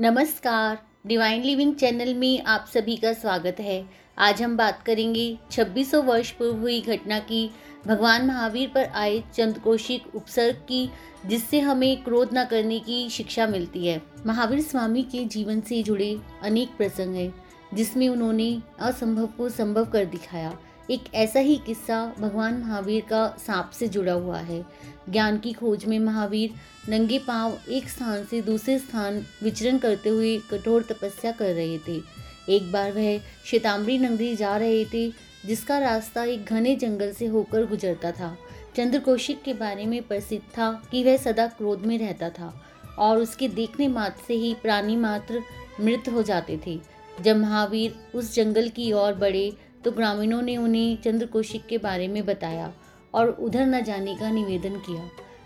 नमस्कार। Divine living channel में आप सभी का स्वागत है। आज हम बात करेंगे 2600 वर्ष पूर्व हुई घटना की। भगवान महावीर पर आए चंद्रकोशिक उपसर्ग की, जिससे हमें क्रोध न करने की शिक्षा मिलती है। महावीर स्वामी के जीवन से जुड़े अनेक प्रसंग हैं, जिसमें उन्होंने असंभव को संभव कर दिखाया। एक ऐसा ही किस्सा भगवान महावीर का सांप से जुड़ा हुआ है। ज्ञान की खोज में महावीर नंगे पाँव एक स्थान से दूसरे स्थान विचरण करते हुए कठोर तपस्या कर रहे थे। एक बार वह श्वेताम्बरी नगरी जा रहे थे, जिसका रास्ता एक घने जंगल से होकर गुजरता था। चंद्रकोशिक के बारे में प्रसिद्ध था कि वह सदा क्रोध में रहता था और उसके देखने मात्र से ही प्राणी मात्र मृत हो जाते थे। जब महावीर उस जंगल की ओर बढ़े तो ग्रामीणों ने उन्हें चंद्रकोशिक के बारे में बताया और उधर न जाने का निवेदन किया।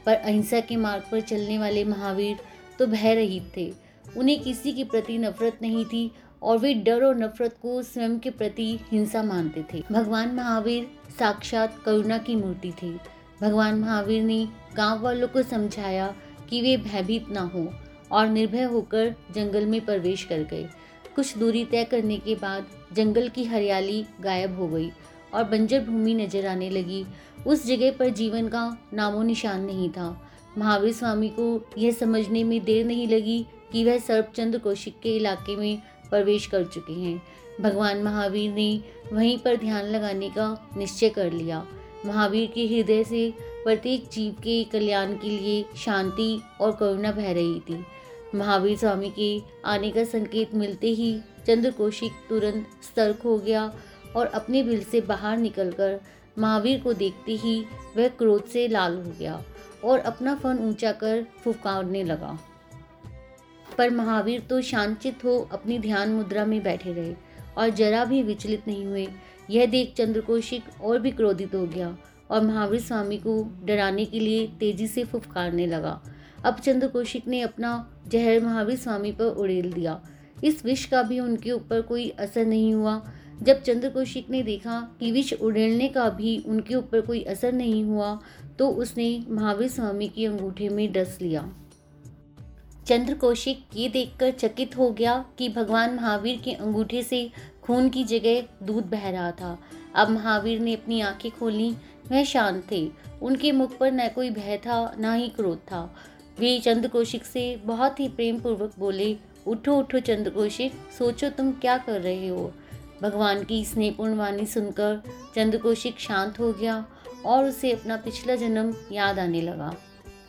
पर अहिंसा के मार्ग पर चलने वाले महावीर तो भय रहित थे। उन्हें किसी के प्रति नफरत नहीं थी और वे डर और नफरत को स्वयं के प्रति हिंसा मानते थे। भगवान महावीर साक्षात करुणा की मूर्ति थे। भगवान महावीर ने गाँव वालों को समझाया कि वे भयभीत ना हो और निर्भय होकर जंगल में प्रवेश कर गए। कुछ दूरी तय करने के बाद जंगल की हरियाली गायब हो गई और बंजर भूमि नज़र आने लगी। उस जगह पर जीवन का नामो निशान नहीं था। महावीर स्वामी को यह समझने में देर नहीं लगी कि वह सर्पचंद्र कौशिक के इलाके में प्रवेश कर चुके हैं। भगवान महावीर ने वहीं पर ध्यान लगाने का निश्चय कर लिया। महावीर के हृदय से प्रत्येक जीव के कल्याण के लिए शांति और करुणा बह रही थी। महावीर स्वामी के आने का संकेत मिलते ही चंद्र कौशिक तुरंत सतर्क हो गया और अपने बिल से बाहर निकलकर महावीर को देखते ही वह क्रोध से लाल हो गया और अपना फन ऊँचा कर फुफकारने लगा। पर महावीर तो शांचित हो अपनी ध्यान मुद्रा में बैठे रहे और जरा भी विचलित नहीं हुए। यह देख चंद्रकोशिक और भी क्रोधित हो गया और महावीर स्वामी को डराने के लिए तेज़ी से फुफकारने लगा। अब चंद्र कौशिक ने अपना जहर महावीर स्वामी पर उड़ेल दिया। इस विष का भी उनके ऊपर कोई असर नहीं हुआ। जब चंद्र कौशिक ने देखा कि विष उड़ेलने का भी उनके ऊपर कोई असर नहीं हुआ तो उसने महावीर स्वामी के अंगूठे में डस लिया। चंद्र कौशिक ये देखकर चकित हो गया कि भगवान महावीर के अंगूठे से खून की जगह दूध बह रहा था। अब महावीर ने अपनी आँखें खोली। वह शांत थे। उनके मुख पर न कोई भय था, न ही क्रोध था। वे चंद्र चंद्रकोशिक से बहुत ही प्रेम पूर्वक बोले, उठो उठो चंद्रकोशिक, सोचो तुम क्या कर रहे हो? भगवान की स्नेहपूर्ण वाणी सुनकर चंद्र चंद्रकोशिक शांत हो गया और उसे अपना पिछला जन्म याद आने लगा।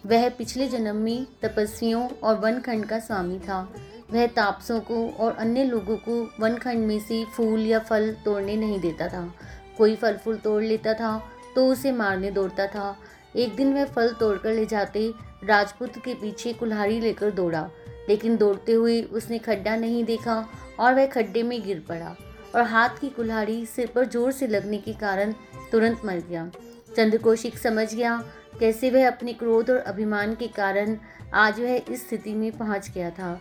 वह पिछले जन्म में तपस्वियों और वनखंड का स्वामी था। वह तापसों को और अन्य लोगों को वनखंड में से फूल या फल तोड़ने नहीं देता था। कोई फल फूल तोड़ लेता था तो उसे मारने दौड़ता था। एक दिन वह फल तोड़कर ले जाते, राजपूत के पीछे कुल्हाड़ी लेकर दौड़ा। लेकिन दौड़ते हुए उसने खड्डा नहीं देखा और वह खड्डे में गिर पड़ा और हाथ की कुल्हाड़ी सिर पर ज़ोर से लगने के कारण तुरंत मर गया। चंद्रकोशिक समझ गया कैसे वह अपने क्रोध और अभिमान के कारण आज वह इस स्थिति में पहुँच गया था।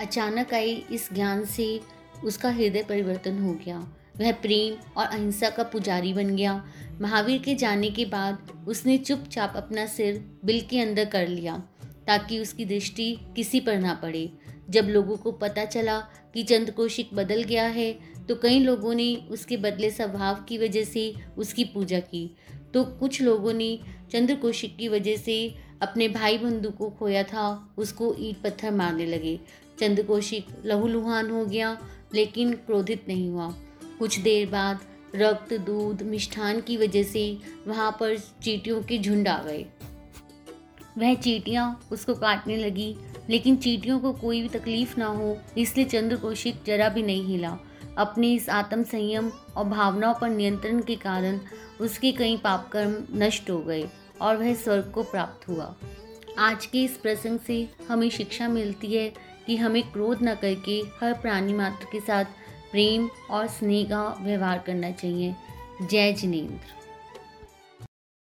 अचानक आई इस ज्ञान से उसका हृदय परिवर्तन हो गया। वह प्रेम और अहिंसा का पुजारी बन गया। महावीर के जाने के बाद उसने चुपचाप अपना सिर बिल के अंदर कर लिया, ताकि उसकी दृष्टि किसी पर ना पड़े। जब लोगों को पता चला कि चंद्रकोशिक बदल गया है तो कई लोगों ने उसके बदले स्वभाव की वजह से उसकी पूजा की। तो कुछ लोगों ने चंद्र चंद्रकोशिक की वजह से अपने भाई बंधु को खोया था, उसको ईट पत्थर मारने लगे। चंद्र चंद्रकोशिक लहूलुहान हो गया, लेकिन क्रोधित नहीं हुआ। कुछ देर बाद रक्त, दूध, मिष्ठान की वजह से वहाँ पर चीटियों के झुंड आ गए वह चीटियाँ उसको काटने लगी, लेकिन चीटियों को कोई भी तकलीफ़ ना हो, इसलिए चंद्र चंद्रकोशिक जरा भी नहीं हिला। अपने इस आत्म संयम और भावनाओं पर नियंत्रण के कारण उसके कई पापकर्म नष्ट हो गए और वह स्वर्ग को प्राप्त हुआ। आज के इस प्रसंग से हमें शिक्षा मिलती है कि हमें क्रोध न करके हर प्राणी मात्र के साथ प्रेम और स्नेह का व्यवहार करना चाहिए। जय जिनेन्द्र।